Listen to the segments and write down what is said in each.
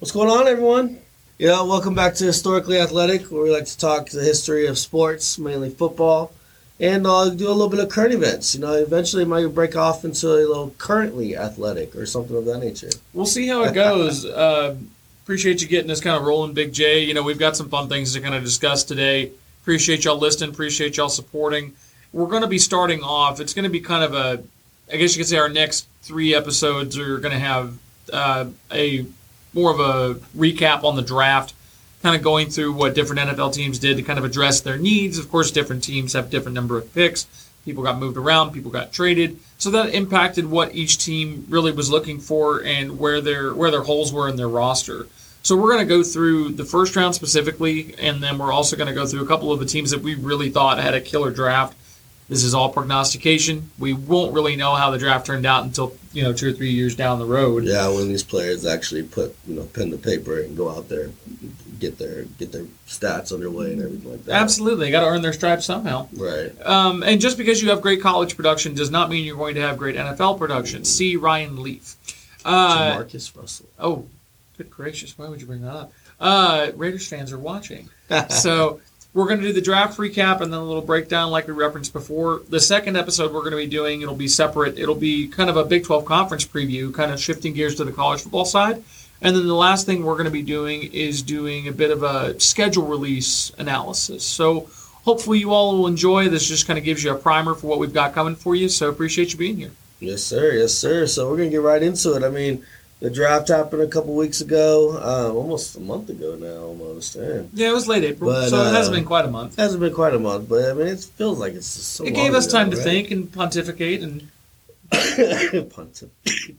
What's going on, everyone? Yeah, welcome back to Historically Athletic, where we like to talk the history of sports, mainly football, and uh, do a little bit of current events. You know, eventually might break off into a little currently athletic or something of that nature. We'll see how it goes. uh, appreciate you getting us kind of rolling, Big J. You know, we've got some fun things to kind of discuss today. Appreciate y'all listening. Appreciate y'all supporting. We're going to be starting off. It's going to be kind of a, I guess you could say our next three episodes are going to have uh, a more of a recap on the draft, kind of going through what different NFL teams did to kind of address their needs. Of course, different teams have different number of picks. People got moved around, people got traded, so that impacted what each team really was looking for and where their where their holes were in their roster. So we're going to go through the first round specifically, and then we're also going to go through a couple of the teams that we really thought had a killer draft. This is all prognostication. We won't really know how the draft turned out until you know two or three years down the road. Yeah, when these players actually put you know pen to paper and go out there, get their get their stats underway and everything like that. Absolutely, they got to earn their stripes somehow. Right. Um, and just because you have great college production does not mean you're going to have great NFL production. See Ryan Leaf. Uh, Marcus Russell. oh, good gracious! Why would you bring that up? Uh, Raiders fans are watching, so we're going to do the draft recap and then a little breakdown, like we referenced before. The second episode we're going to be doing it'll be separate. It'll be kind of a Big 12 conference preview, kind of shifting gears to the college football side. And then the last thing we're going to be doing is doing a bit of a schedule release analysis. So hopefully you all will enjoy. This just kind of gives you a primer for what we've got coming for you. So appreciate you being here. Yes, sir. Yes, sir. So we're gonna get right into it. I mean, the draft happened a couple weeks ago, um, almost a month ago now, almost. And Yeah, it was late April, But, so it hasn't uh, been quite a month. it hasn't been quite a month, but I mean, it feels like it's just so. It gave us ago, time to right? think and pontificate, and Pontif- I didn't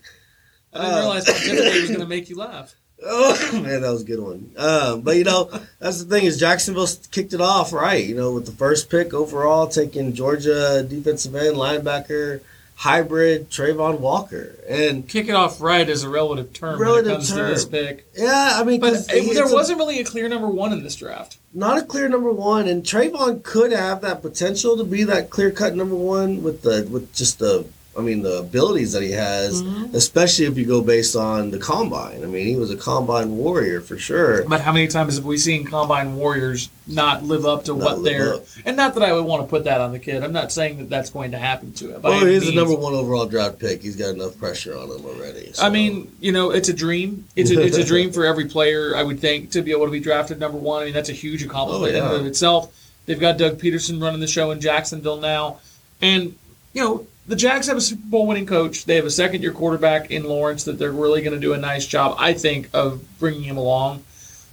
Uh, realize pontificate was going to make you laugh. Oh man, that was a good one. Um, but you know, that's the thing is Jacksonville kicked it off right. You know, with the first pick overall, taking Georgia defensive end linebacker hybrid Travon Walker, and Kick it off right is a relative term Relative when it comes term. to this pick. yeah, I mean, but it, there a- wasn't really a clear number one in this draft. not a clear number one, and Travon could have that potential to be that clear cut number one with the with just the I mean the abilities that he has, Mhm. especially if you go based on the combine. I mean, he was a combine warrior for sure. But how many times have we seen combine warriors not live up to Not what they're? up. And not that I would want to put that on the kid. I'm not saying that that's going to happen to him. by Well, he's the number one overall draft pick. He's got enough pressure on him already. so- I mean, you know, it's a dream. It's a, it's a dream for every player, I would think, to be able to be drafted number one. I mean, that's a huge accomplishment Oh, yeah. in and of itself. They've got Doug Pederson running the show in Jacksonville now. And, you know, the Jags have a Super Bowl winning coach. They have a second year quarterback in Lawrence that they're really going to do a nice job, I think, of bringing him along.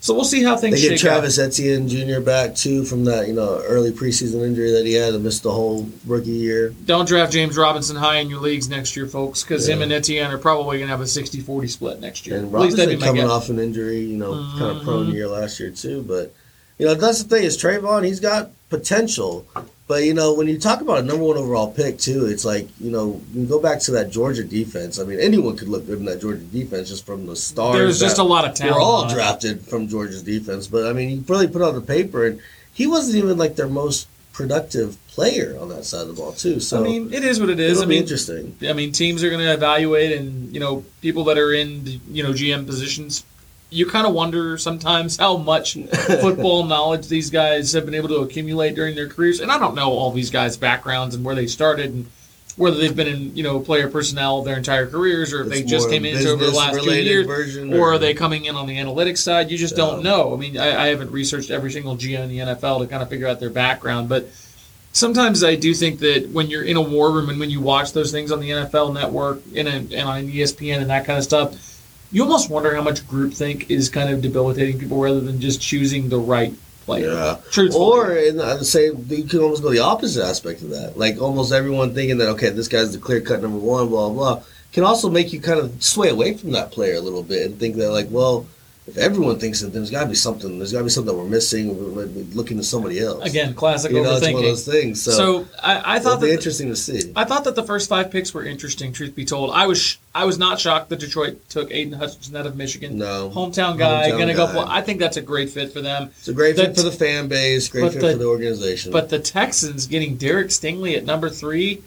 So we'll see how things they get Travis Etienne Jr. back too from that you know early preseason injury that he had and missed the whole rookie year. Don't draft James Robinson high in your leagues next year, folks, because him and Etienne are probably going to have a 60 40 split next year. And At least that'd Robinson be coming guess. off an injury, you know, kind of prone mm-hmm. year last year too. But you know that's the thing is Travon. He's got potential, but you know when you talk about a number one overall pick too, it's like you know you go back to that Georgia defense. I mean anyone could look good in that Georgia defense just from the stars. There's just a lot of talent. We're all drafted from Georgia's defense, but I mean you really put on the paper and he wasn't even like their most productive player on that side of the ball too. So I mean, it is what it is. it'll I be mean, interesting. I mean, teams are going to evaluate, and you know, people that are in you know GM positions, you kind of wonder sometimes how much football knowledge these guys have been able to accumulate during their careers. And I don't know all these guys' backgrounds and where they started, and whether they've been in you know player personnel their entire careers, or if they It's just more came in over the last two years, version, or are they coming in on the analytics side? You just don't know. I mean, I, I haven't researched every single GM in the NFL to kind of figure out their background, but sometimes I do think that when you're in a war room and when you watch those things on the NFL Network and, and on ESPN and that kind of stuff, you almost wonder how much groupthink is kind of debilitating people rather than just choosing the right player. Yeah. Truthfully. Or in I'd say you can almost go the opposite aspect of that. Like almost everyone thinking that okay, this guy's the clear cut number one, blah blah. Can also make you kind of sway away from that player a little bit and think that like, well, if everyone thinks that there's got to be something, there's got to be something that we're missing. We're, we're looking to somebody else. again, classic you know, it's one of those things. So, So, I, I thought be that interesting to see. I thought that the first five picks were interesting. Truth be told, I was sh- I was not shocked that Detroit took Aidan Hutchinson out of Michigan. No, Hometown guy, Hometown gonna go. Play. I think that's a great fit for them. it's a great the- fit for the fan base, great fit the- for the organization. But the Texans getting Derek Stingley at number three,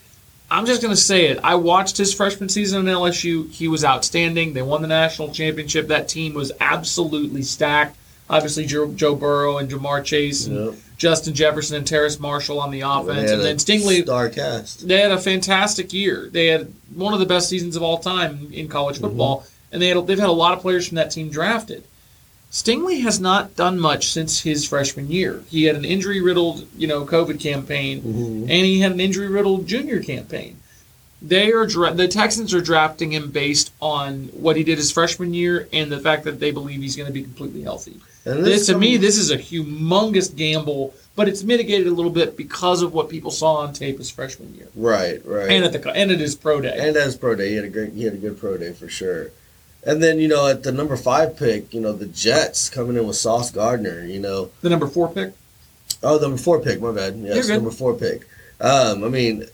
I'm just going to say it. I watched his freshman season in LSU. He was outstanding. They won the national championship. That team was absolutely stacked. Obviously, Joe, Joe Burrow and Ja'Marr Chase and Yep. Justin Jefferson and Terrace Marshall on the offense. And then Stingley, star cast. they had a fantastic year. They had one of the best seasons of all time in college Mm-hmm. football, and they had they've had a lot of players from that team drafted. Stingley has not done much since his freshman year. He had an injury-riddled, you know, COVID campaign, Mhm. and he had an injury-riddled junior campaign. They are dra- the Texans are drafting him based on what he did his freshman year and the fact that they believe he's going to be completely healthy. And This, to me, this is a humongous gamble, but it's mitigated a little bit because of what people saw on tape his freshman year right, right. and at the and at his pro day. And as pro day, he had a great, he had a good pro day for sure. And then you know at the number five pick, you know the Jets coming in with Sauce Gardner. You know, the number four pick. oh the number four pick, my bad. Yes, number four pick. Um, I mean,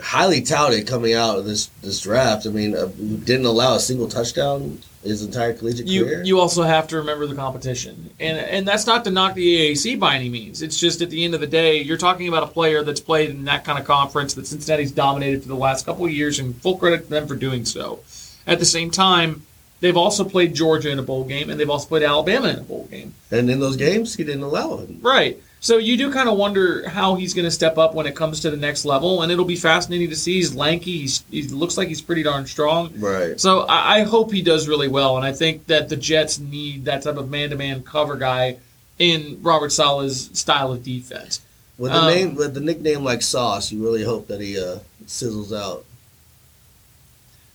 highly touted coming out of this this draft. I mean, uh, didn't allow a single touchdown his entire collegiate You career. you also have to remember the competition, and and that's not to knock the AAC by any means. It's just at the end of the day, you're talking about a player that's played in that kind of conference that Cincinnati's dominated for the last couple of years, and full credit to them for doing so. At the same time, they've also played Georgia in a bowl game, and they've also played Alabama in a bowl game. and in those games, he didn't allow it. Right. So you do kind of wonder how he's going to step up when it comes to the next level, and it'll be fascinating to see. He's lanky. He's, he looks like he's pretty darn strong. Right. So I, I hope he does really well, and I think that the Jets need that type of man-to-man cover guy in Robert Saleh's style of defense. With the Um, name, with the nickname like Sauce, you really hope that he uh, sizzles out.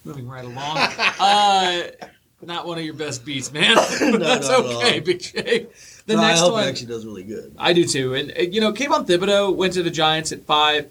Moving right along, uh, not one of your best beats, man. But No, that's okay. Big J. The No, next one, actually does really good. I do too. And uh, you know, Kayvon Thibodeaux went to the Giants at five.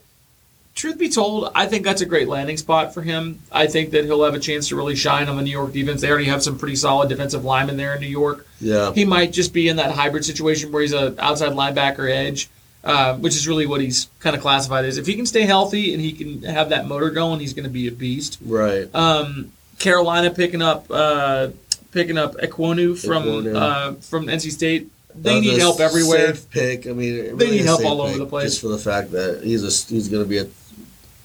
Truth be told, I think that's a great landing spot for him. I think that he'll have a chance to really shine on the New York defense. They already have some pretty solid defensive linemen there in New York. Yeah. He might just be in that hybrid situation where he's a outside linebacker edge, uh, which is really what he's kind of classified as. If he can stay healthy and he can have that motor going, he's going to be a beast. Right. Um, Carolina picking up uh, picking up Ekwonu from Ekwonu. uh, from NC State. They need help everywhere. Pick. I mean, it They need help all over the place. Just for the fact that he's a he's going to be a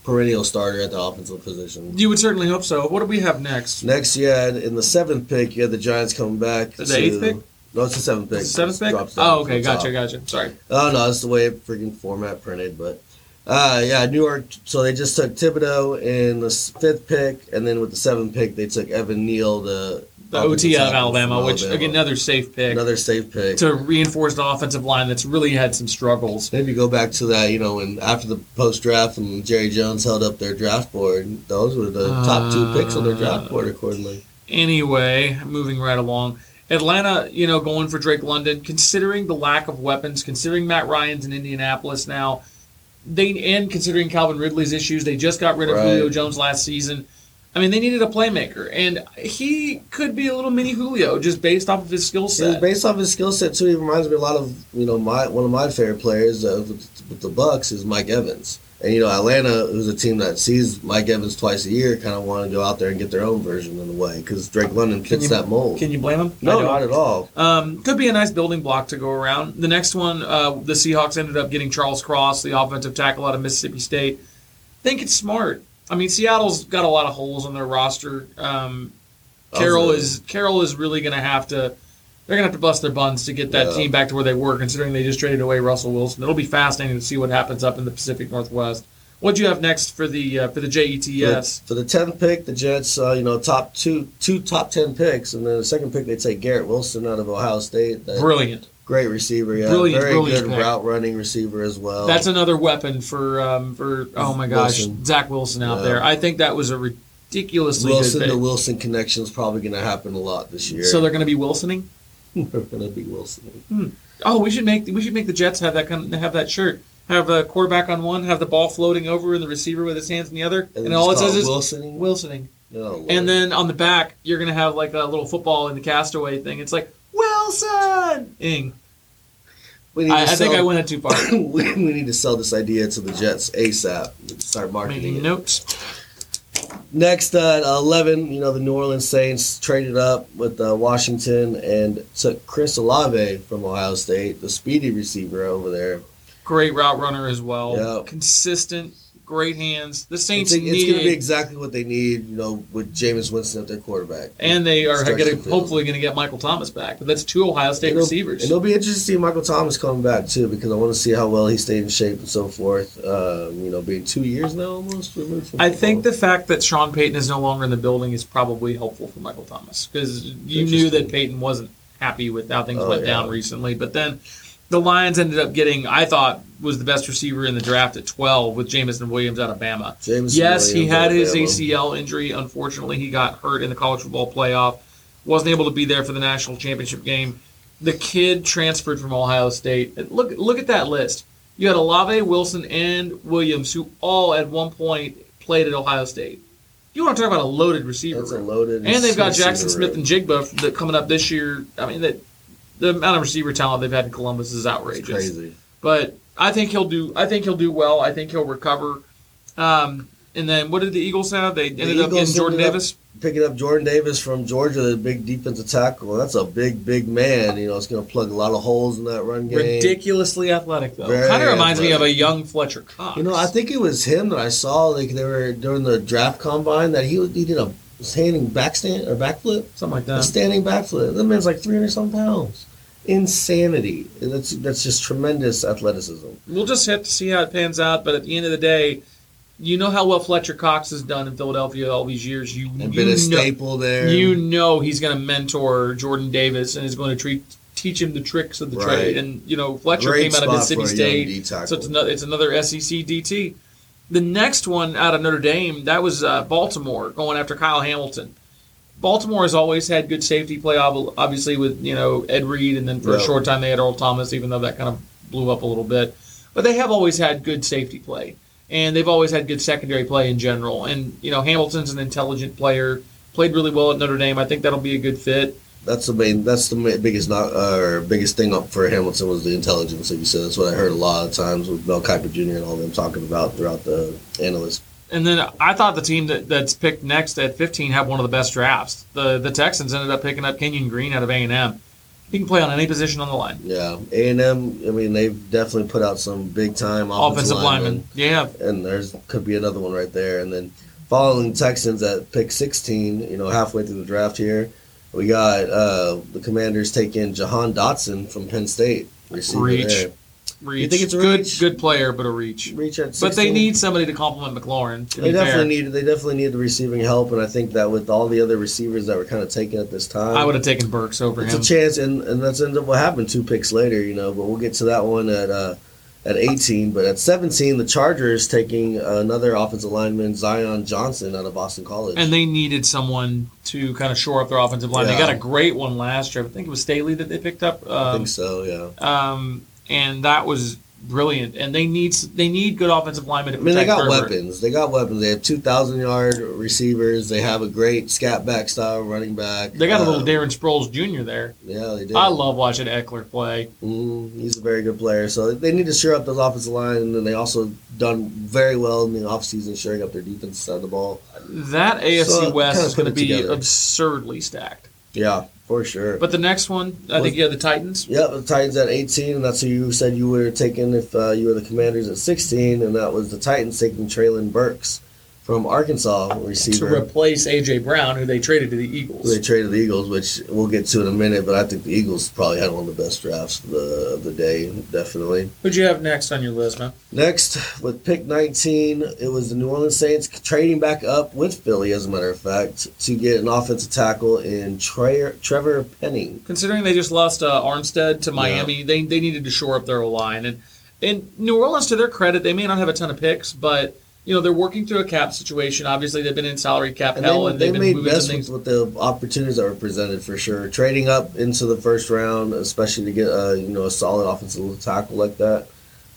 perennial starter at the offensive position. You would certainly hope so. What do we have next? Next, yeah, in the seventh pick, you had the Giants coming back. The to- eighth pick? No, it's the seventh pick. Seventh pick? Oh, okay, the top. gotcha, gotcha. Sorry. Oh no, that's the way it freaking format printed. But uh, yeah, New York. So they just took Thibodeaux in the fifth pick, and then with the seventh pick, they took Evan Neal, the The OT out of tackle Alabama, which again another safe pick another safe pick. to reinforce the offensive line that's really had some struggles. Maybe go back to that, you know, and after the post draft and Jerry Jones held up their draft board, those were the top two picks on their draft board accordingly. Anyway, moving right along. Atlanta, you know, going for Drake London, considering the lack of weapons, considering Matt Ryan's in Indianapolis now, they and considering Calvin Ridley's issues, they just got rid of Right. Julio Jones last season. I mean, they needed a playmaker, and he could be a little mini Julio just based off of his skill set. based off of his skill set too, he reminds me a lot of you know my one of my favorite players uh, with, with the Bucks is Mike Evans, and you know Atlanta, who's a team that sees Mike Evans twice a year, kind of want to go out there and get their own version in the way because Drake London fits you- that mold. Can you blame him? No, don't. at all. Um, could be a nice building block to go around. The next one, uh, the Seahawks ended up getting Charles Cross, the offensive tackle out of Mississippi State. think it's smart. I mean, Seattle's got a lot of holes on their roster. Um, Carroll is Carroll is really going to have to. They're going to have to bust their buns to get that Yeah. team back to where they were, considering they just traded away Russell Wilson. It'll be fascinating to see what happens up in the Pacific Northwest. What do you have next for the uh, for the JETS? For the tenth pick, the Jets, uh, you know, top two two top ten picks, and then the second pick they take Garrett Wilson out of Ohio State. That Brilliant. great receiver, yeah, Brilliant, very brilliant good pick. route running receiver as well. That's another weapon for um, for oh my gosh, Wilson. Zach Wilson out Yeah. there. I think that was a ridiculously Wilson pick. Wilson connection is probably going to happen a lot this year. So they're going to be Wilsoning. Going to be Wilson. Oh, we should make we should make the Jets have that kind of, have that shirt. Have a quarterback on one, have the ball floating over, and the receiver with his hands in the other, and, then all it says is Wilsoning. Wilsoning. Oh, And then on the back, you're gonna have like a little football in the castaway thing. It's like Wilson. Ing. we need I, I to think sell- I went in too far. we, we need to sell this idea to the Jets ASAP. Start marketing Making it. notes. Next, uh, at 11, you know, the New Orleans Saints traded up with uh, Washington and took Chris Olave from Ohio State, the speedy receiver over there. Great route runner as well. Yeah. Consistent, great hands. The It's, Saints it's need going to be exactly what they need, you know, with Jameis Winston at their quarterback. and they are gonna, hopefully going to get Michael Thomas back. But that's two Ohio State receivers. And it'll be interesting to see Michael Thomas coming back too, because I want to see how well he stayed in shape and so forth. Um, you know, being two years now almost removed I think the fact that Sean Payton is no longer in the building is probably helpful for Michael Thomas because you knew that Payton wasn't happy with how things Oh, went yeah. down recently. But then the Lions ended up getting, I thought, was the best receiver in the draft at 12 with Jameson Williams out of Bama. Jameson yes, he had his Alabama. ACL injury. Unfortunately, he got hurt in the college football playoff. Wasn't able to be there for the national championship game. The kid transferred from Ohio State. Look, look at that list. You had Olave, Wilson, and Williams, who all at one point played at Ohio State. You want to talk about a loaded receiver That's a loaded. and they've got Jackson Smith room. and Njigba that coming up this year. I mean, that the amount of receiver talent they've had in Columbus is It's outrageous crazy. but I think he'll do. I think he'll do well. I think he'll recover. Um, and then what did the Eagles have? They ended up Eagles getting Jordan ended up Davis. Picking up Jordan Davis from Georgia, the big defensive tackle. That's a big, big man. You know, it's going to plug a lot of holes in that run game. Ridiculously athletic though. Very Kind of reminds me of a young Fletcher Cox. You know, I think it was him that I saw. Like they were during the draft combine that he was- he did a standing backstand or backflip, something like that. a that. standing backflip. That man's like three hundred some pounds. Insanity. That's that's just tremendous athleticism. We'll just have to see how it pans out. But at the end of the day, you know how well Fletcher Cox has done in Philadelphia all these years. You And you been a know, staple there. you know he's going to mentor Jordan Davis and is going to treat, teach him the tricks of the Right. trade. And you know Fletcher Great came out of Mississippi for a young State. So it's another, it's another SEC DT. The next one out of Notre Dame, that was uh, Baltimore going after Kyle Hamilton. Baltimore has always had good safety play, obviously with you know Ed Reed, and then for a short time they had Earl Thomas, even though that kind of blew up a little bit. But they have always had good safety play, and they've always had good secondary play in general. And you know Hamilton's an intelligent player, played really well at Notre Dame. I think that'll be a good fit. That's the main. That's the biggest not uh, or biggest thing up for Hamilton was the intelligence. Like you said, that's what I heard a lot of times with Mel Kiper Jr. and all them talking about throughout the analysts. And then I thought the team that, that's picked next at 15 had one of the best drafts. The the Texans ended up picking up Kenyon Green out of A&M. He can play on any position on the line. Yeah, A and M. I mean, they've definitely put out some big time offensive, Offensive lineman. Yeah. and there's could be another one right there. And then following Texans at pick 16, you know, halfway through the draft here, we got uh, the Commanders taking Jahan Dotson from Penn State. Reach. there. Reach. think it's a good reach? good player, but a reach. Reach at 16. But they need somebody to complement McLaurin. To They definitely fair, need. They definitely need the receiving help, and I think that with all the other receivers that were kind of taken at this time, I would have taken Burks over it's him. a chance, and, and that's ended up what happened two picks later, you know. But we'll get to that one at uh, at 18. But at 17, the Chargers taking another offensive lineman, Zion Johnson, out of Boston College. and they needed someone to kind of shore up their offensive line. They got a great one last year. I think it was Staley that they picked up. I Um, think so, yeah. um, and that was brilliant. And they need they need good offensive linemen I mean, they got Herbert. weapons. They got weapons. They have 2,000 yard receivers. They have a great scat back style running back. They got a little Um, Darren Sproles Jr. there. Yeah, they did. I love watching Ekeler play. Mm, he's a very good player. So they need to shore up those offensive line, and then they also done very well in the offseason shoring up their defense side of the ball. That AFC So, West kinda is going to be together. absurdly stacked. Yeah, for sure. But the next one, I think you have the Titans. yeah, the Titans at 18, and that's who you said you would have taken if uh, you were the Commanders at 16, and that was the Titans taking Treylon Burks from Arkansas to receiver. replace AJ Brown, who they traded to the Eagles. they traded the Eagles, which we'll get to in a minute, but I think the Eagles probably had one of the best drafts of the, of the day, definitely. Who'd you have next on your list, man? Next, with pick 19, it was the New Orleans Saints trading back up with Philly, as a matter of fact, to get an offensive tackle in Tre- Trevor Penning. Considering they just lost uh, Armstead to Miami, they, they needed to shore up their O line. And and New Orleans, to their credit, they may not have a ton of picks, but you know they're working through a cap situation. Obviously, they've been in salary cap And hell, they, and they they've been made moving best things. with, the opportunities that were presented for sure. Trading up into the first round, especially to get a you know a solid offensive tackle like that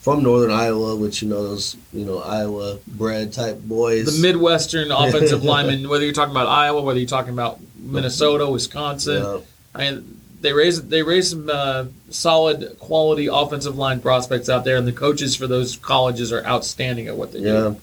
from Northern Iowa, which you know those you know Iowa bred type boys. the Midwestern offensive linemen, whether you're talking about Iowa, whether you're talking about Minnesota, Wisconsin, Yeah. I mean, they raise they raised some uh, solid quality offensive line prospects out there, and the coaches for those colleges are outstanding at what they Yeah. do.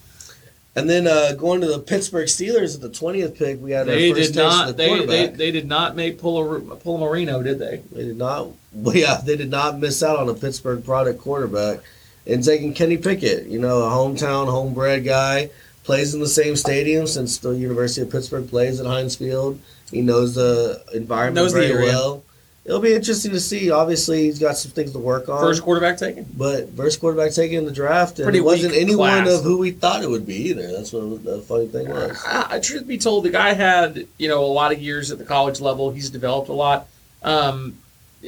And then uh, going to the Pittsburgh Steelers at the twentieth pick, we had our first did taste of not. the They, they quarterback. they did not make Pulla Marino, did they? They did not. Well, yeah, they did not miss out on a Pittsburgh product quarterback. and taking Kenny Pickett, you know, a hometown, homebred guy, plays in the same stadium since the University of Pittsburgh plays at Heinz Field. He knows the environment Knows the very area. well. It'll be interesting to see. Obviously, he's got some things to work on. First quarterback taken. but first quarterback taken in the draft, and Pretty it wasn't anyone class. of who we thought it would be either. That's what the funny thing was. Uh, truth be told, the guy had you know a lot of years at the college level. He's developed a lot. Um,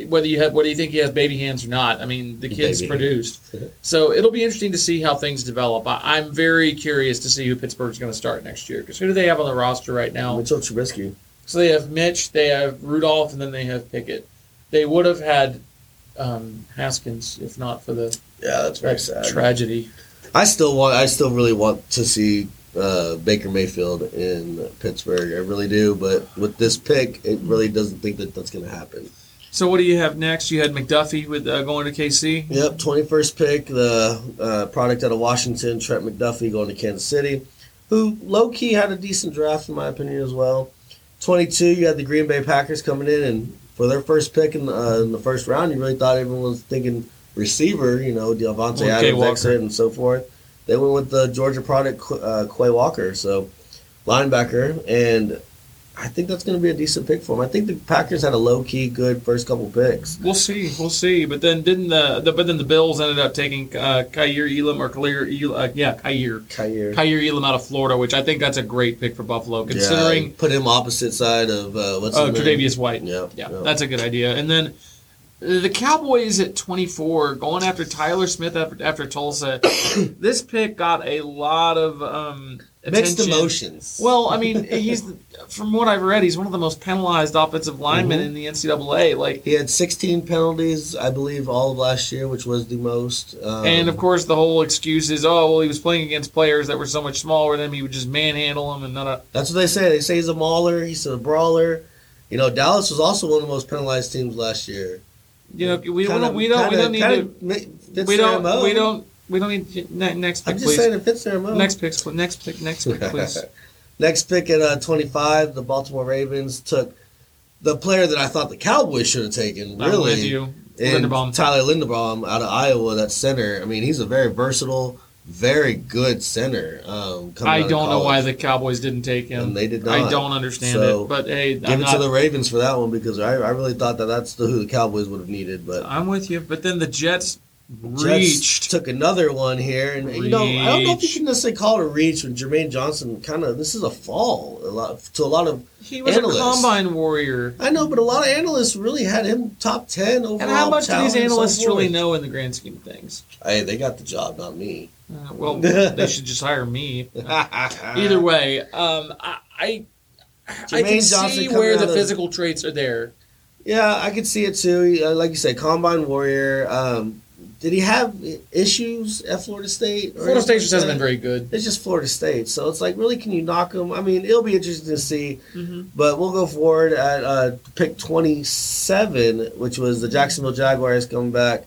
whether you have whether you think he has baby hands or not, I mean the kid's Baby produced. so it'll be interesting to see how things develop. I, I'm very curious to see who Pittsburgh's going to start next year because who do they have on the roster right now? Mitchell Trubisky. So they have Mitch, they have Rudolph, and then they have Pickett. They would have had um, Haskins if not for the Yeah, that's very that sad. tragedy. I still want. I still really want to see uh, Baker Mayfield in Pittsburgh. I really do. But with this pick, it really doesn't think that that's going to happen. So what do you have next? You had McDuffie with uh, going to KC. Yep, twenty first pick, the uh, product out of Washington, Trent McDuffie going to Kansas City, who low key had a decent draft in my opinion as well. Twenty two, you had the Green Bay Packers coming in, and for their first pick in the, uh, in the first round, you really thought everyone was thinking receiver, you know, Davante Well, Adams, exit, and so forth. They went with the Georgia product, uh, Quay Walker, so linebacker, and I think that's going to be a decent pick for him. I think the Packers had a low key good first couple picks. We'll see, we'll see. But then didn't the, the but then the Bills ended up taking uh, Kaiir Elam or Kaiir Elam, uh, yeah Kyer Kyer. Kaiir Elam out of Florida, which I think that's a great pick for Buffalo Yeah, considering put him opposite side of uh, what's uh, his name? Tre'Davious White. Yeah, Yeah, yeah. that's a good idea. And then uh, the Cowboys at 24 going after Tyler Smith after, after Tulsa. this pick got a lot of um, mixed emotions. Well, I mean, he's from what I've read, he's one of the most penalized offensive linemen Mhm. in the NCAA. Like, he had 16 penalties, I believe, all of last year, which was the most. Um, and of course, the whole excuse is, oh, well, he was playing against players that were so much smaller than him. He would just manhandle them and none of. that's what they say. They say he's a mauler. He's a brawler. You know, Dallas was also one of the most penalized teams last year. You know, we, we Kinda- don't we don't we kinda- don't need to. We don't MO. we don't we don't need ne- next I'm pick, just please. saying it fits their MO. Next pick, next pick, next pick, please. Next pick at uh, 25, the Baltimore Ravens took the player that I thought the Cowboys should have taken. I'm Really, with you. and Linderbaum. Tyler Linderbaum out of Iowa, that center. I mean, he's a very versatile, very good center. Um, coming I out don't know why the Cowboys didn't take him. And they did not. I don't understand So, it. But hey, Give I'm, it not, to the Ravens for that one because I, I really thought that that's the, who the Cowboys would have needed. But I'm with you. But then the Jets Jets reached. took another one here, and you know I don't know if you can necessarily call it a reach when Jermaine Johnson kind of this is a fall a lot to a lot of He was analysts. a combine warrior. I know, but a lot of analysts really had him top ten overall. And how much do these and so analysts really know in the grand scheme of things? Hey, they got the job, not me. Uh, well, they should just hire me. Either way, um, I I, I Jermaine can Johnson see where the of- physical traits are there. Yeah, I could see it too. Uh, Like you said, combine warrior. Um, did he have issues at Florida State? or Florida State just hasn't been very good. It's just Florida State, so it's like, really, can you knock him? I mean, it'll be interesting to see. Mm-hmm. But we'll go forward at uh, pick 27, which was the Jacksonville Jaguars coming back,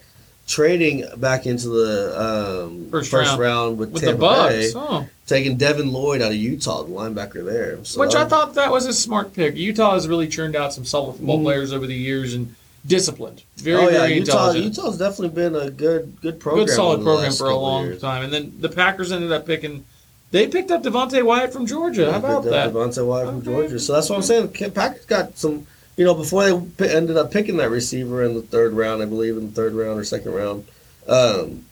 trading back into the um, First first, round. round. with, With Tampa the Bucks, Bay, oh. taking Devin Lloyd out of Utah, the linebacker there. So which I thought that was a smart pick. Utah has really churned out some solid football Mhm. players over the years and disciplined, very oh yeah, very Utah. intelligent. Utah's definitely been a good, good program. good solid program for a long years. time. And then the Packers ended up picking. They picked up Devonte Wyatt from Georgia. How about that? Devonte Wyatt from Okay. Georgia. So that's what I'm saying. Ke- Packers got some. You know, before they ended up picking that receiver in the third round, I believe in the third round or second round, um,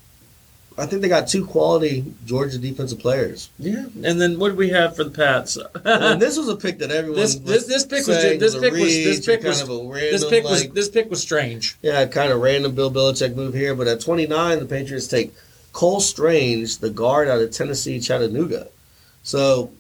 I think they got two quality Georgia defensive players. Yeah. And then what did we have for the Pats? and this was a pick that everyone This- was this- this pick was this pick was- this pick was- of a random, this pick was like, this pick was strange. yeah, kind of random Bill Belichick move here. But at 29, the Patriots take Cole Strange, the guard out of Tennessee, Chattanooga. So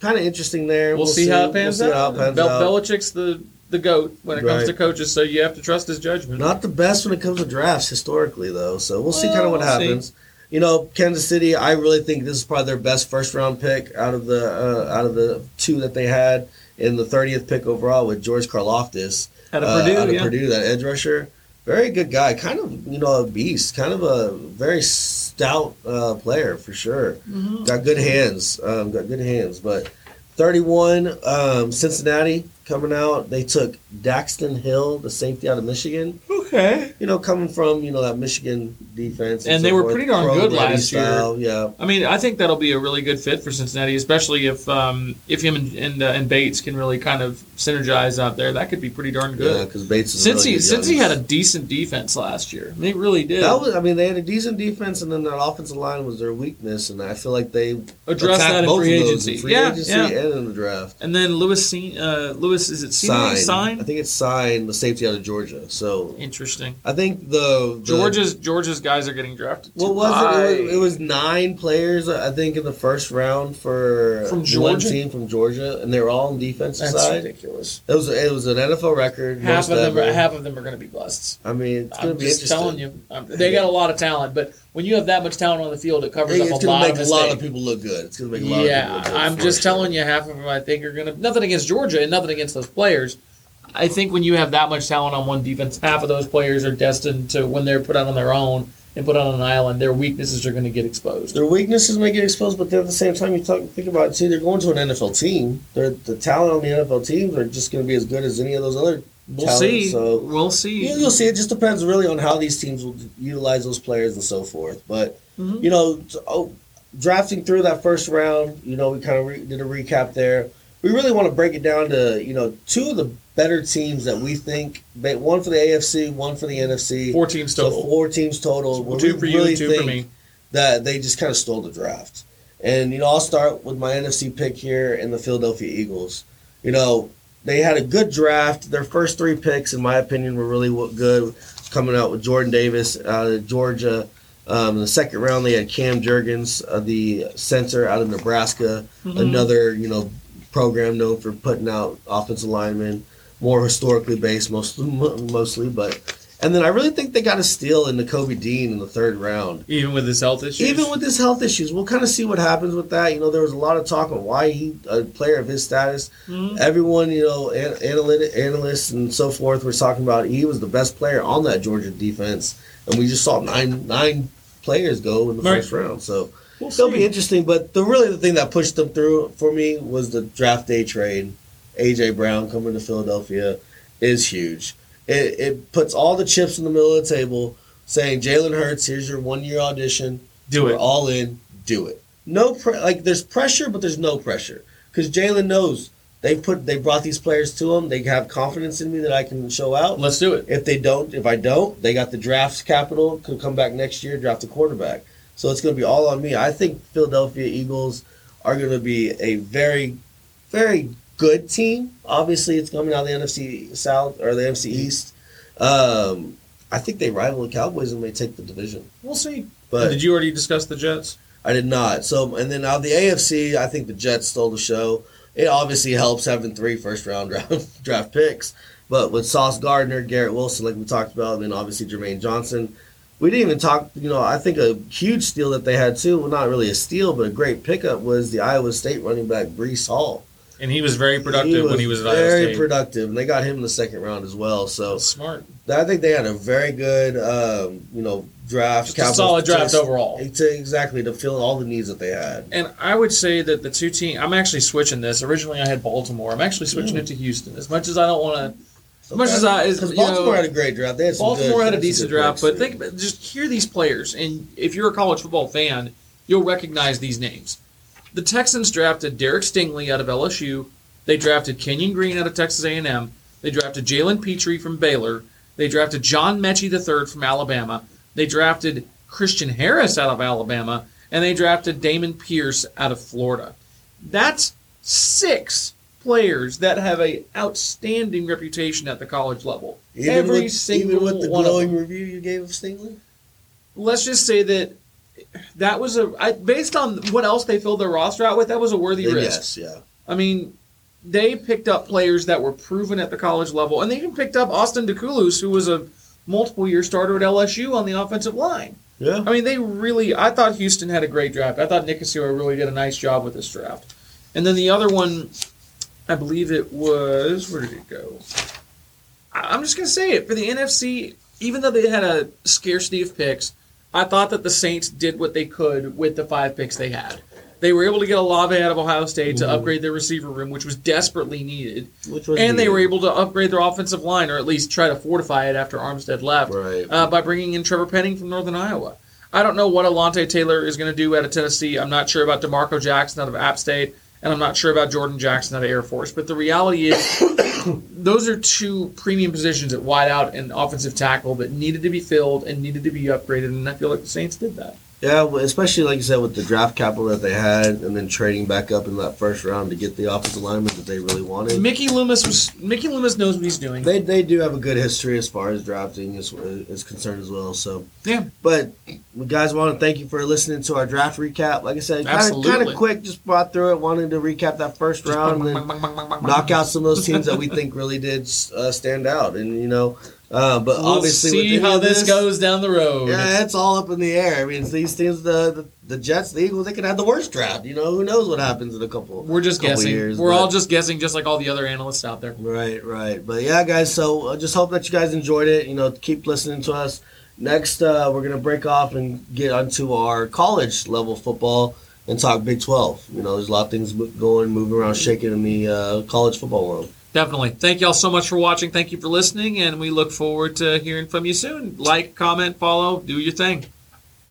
kind of interesting there. We'll, see, how it pans We'll see out. it pans Bel- out. Belichick's the the goat when it comes to coaches, so you have to trust his judgment. Not the best when it comes to drafts historically, though. So we'll see kind of what we'll see. Happens. You know, Kansas City. I really think this is probably their best first round pick out of the uh, out of the two that they had in the thirtieth pick overall with George Karlaftis Out of uh, Purdue, out of yeah. Purdue, that edge rusher. Very good guy. Kind of you know a beast. Kind of a very stout uh, player for sure. Mhm. Got good hands. Um, got good hands. But 31, um, Cincinnati coming out. They took Daxton Hill, the safety out of Michigan. Okay. You know, coming from you know that Michigan defense, And so they were forth, pretty darn good last year. Yeah, I mean, I think that'll be a really good fit for Cincinnati, especially if um, if him and and, uh, and Bates can really kind of synergize out there. That could be pretty darn good. yeah, because Bates is since really he good since he had a decent defense last year, I mean, they really did. That was, I mean, they had a decent defense, and then their offensive line was their weakness, and I feel like they addressed that in free agency. free Yeah, agency yeah. and in the draft. and then Lewis, uh, Lewis is it Sign. Sign? I think it's signed the safety out of Georgia. So Interesting. I think the, the Georgia's Georgia's guys are getting drafted. What was it? high. it? was? It was nine players, I think, in the first round for From one team from Georgia, and they were all on the defensive That's side. ridiculous. It was it was an NFL record. Half most of them, are, half of them are going to be busts. I mean, it's going I'm to be just interesting. telling you, um, they got a lot of talent, but when you have that much talent on the field, it I covers think up it's a going lot to of make a lot of people look good. It's going to make a lot Yeah, of people look good. I'm just sure. telling you, half of them I think are gonna. Nothing against Georgia and nothing against those players. I think when you have that much talent on one defense, half of those players are destined to when they're put out on their own and put on an island, their weaknesses are going to get exposed. Their weaknesses may get exposed, but then at the same time, you talk, think about it too. They're going to an NFL team. They're, the talent on the NFL teams are just going to be as good as any of those other. We'll see. so- we'll see. You, you'll see. It just depends really on how these teams will utilize those players and so forth. But Mhm. you know, oh, drafting through that first round, you know, we kind of re- did a recap there. We really want to break it down to you know two of the better teams that we think. One for the AFC, one for the NFC. Four teams So total. four teams total. where two we for you, really two for think me. That they just kind of stole the draft. And you know, I'll start with my NFC pick here in the Philadelphia Eagles. You know, they had a good draft. Their first three picks, in my opinion, were really good. Coming out with Jordan Davis out of Georgia. Um, in the second round, they had Cam Jurgens, uh, the center out of Nebraska, Mhm. another you know program known for putting out offensive linemen, more historically based, most, mostly. But and then I really think they got a steal in the Kobe Dean in the third round. Even with his health issues. Even with his health issues, we'll kind of see what happens with that. You know, there was a lot of talk on why he, a player of his status, Mhm. everyone, you know, an, analytic, analysts and so forth were talking about he was the best player on that Georgia defense, and we just saw nine nine players go in the Right. first round. So We'll it'll see. be interesting. But the really the thing that pushed them through for me was the draft day trade. AJ Brown coming to Philadelphia is huge. It, it puts all the chips in the middle of the table, saying Jalen Hurts, here's your one year audition. Do We're it. all in. Do it. No, pre- like there's pressure, but there's no pressure because Jalen knows they put they brought these players to him. They have confidence in me that I can show out. Let's do it. If they don't, if I don't, they got the draft capital. Could come back next year, draft a quarterback. So it's going to be all on me. I think Philadelphia Eagles are going to be a very, very good team. Obviously, it's coming out of the NFC South or the NFC East. Um, I think they rival the Cowboys and may take the division. We'll see. But Did you already discuss the Jets? I did not. So, and then out of the AFC, I think the Jets stole the show. It obviously helps having three first round draft, draft picks. But with Sauce Gardner, Garrett Wilson, like we talked about, and then obviously Jermaine Johnson, we didn't even talk. You know, I think a huge steal that they had too. Well, not really a steal, but a great pickup was the Iowa State running back Breece Hall. And he was very productive when he was at Iowa very productive, and they got him in the second round as well. So Smart. I think they had a very good, um, you know, draft. Solid draft overall. to- exactly to fill all the needs that they had. And I would say that the two teams. I'm actually switching this. Originally, I had Baltimore. I'm actually switching it to Houston. As much as I don't want to. As much as I, as, Because Baltimore know, had a great draft. They had Baltimore good- had a decent draft, but think about just hear these players, and if you're a college football fan, you'll recognize these names. The Texans drafted Derek Stingley out of LSU. They drafted Kenyon Green out of Texas A&M. They drafted Jalen Pitre from Baylor. They drafted John Metchie III from Alabama. They drafted Christian Harris out of Alabama, and they drafted Dameon Pierce out of Florida. That's six players that have a outstanding reputation at the college level. Even Every with, single even with the one glowing review you gave of Stingley. Let's just say that that was a I, based on what else they filled their roster out with. That was a worthy risk. yes, yeah. I mean, they picked up players that were proven at the college level, and they even picked up Austin Deculus, who was a multiple year starter at LSU on the offensive line. Yeah. I mean, they really. I thought Houston had a great draft. I thought Nick Caserio really did a nice job with this draft. And then the other one, I believe it was. Where did it go? I'm just gonna say it for the NFC. Even though they had a scarcity of picks, I thought that the Saints did what they could with the five picks they had. They were able to get a Olave out of Ohio State to upgrade their receiver room, which was desperately needed. Which was and they were able to upgrade their offensive line, or at least try to fortify it after Armstead left, Right. uh, by bringing in Trevor Penning from Northern Iowa. I don't know what Alontae Taylor is going to do out of Tennessee. I'm not sure about D'Marco Jackson out of App State, and I'm not sure about Jordan Jackson out of Air Force. But the reality is, those are two premium positions at wideout and offensive tackle that needed to be filled and needed to be upgraded, and I feel like the Saints did that. Yeah, especially like you said with the draft capital that they had, and then trading back up in that first round to get the offensive lineman that they really wanted. Mickey Loomis was Mickey Loomis knows what he's doing. They, they do have a good history as far as drafting is, is concerned as well. So Yeah. but we guys want to thank you for listening to our draft recap. Like I said, kind of kind of quick, just brought through it. Wanted to recap that first round and knock out some of those teams that we think really did uh, stand out. And you know, uh, but obviously We'll obviously see how of this, goes down the road. Yeah, it's all up in the air. I mean, these teams, the, the the Jets, the Eagles, they could have the worst draft. You know, who knows what happens in a couple. We're just couple guessing. years, We're but- all just guessing, just like all the other analysts out there. Right, right. But yeah, guys, so I just hope that you guys enjoyed it. You know, keep listening to us. Next, uh, we're going to break off and get onto our college level football and talk Big 12. You know, there's a lot of things going, moving around, shaking in the uh, college football world. Definitely. Thank y'all so much for watching. Thank you for listening, and we look forward to hearing from you soon. Like, comment, follow, do your thing.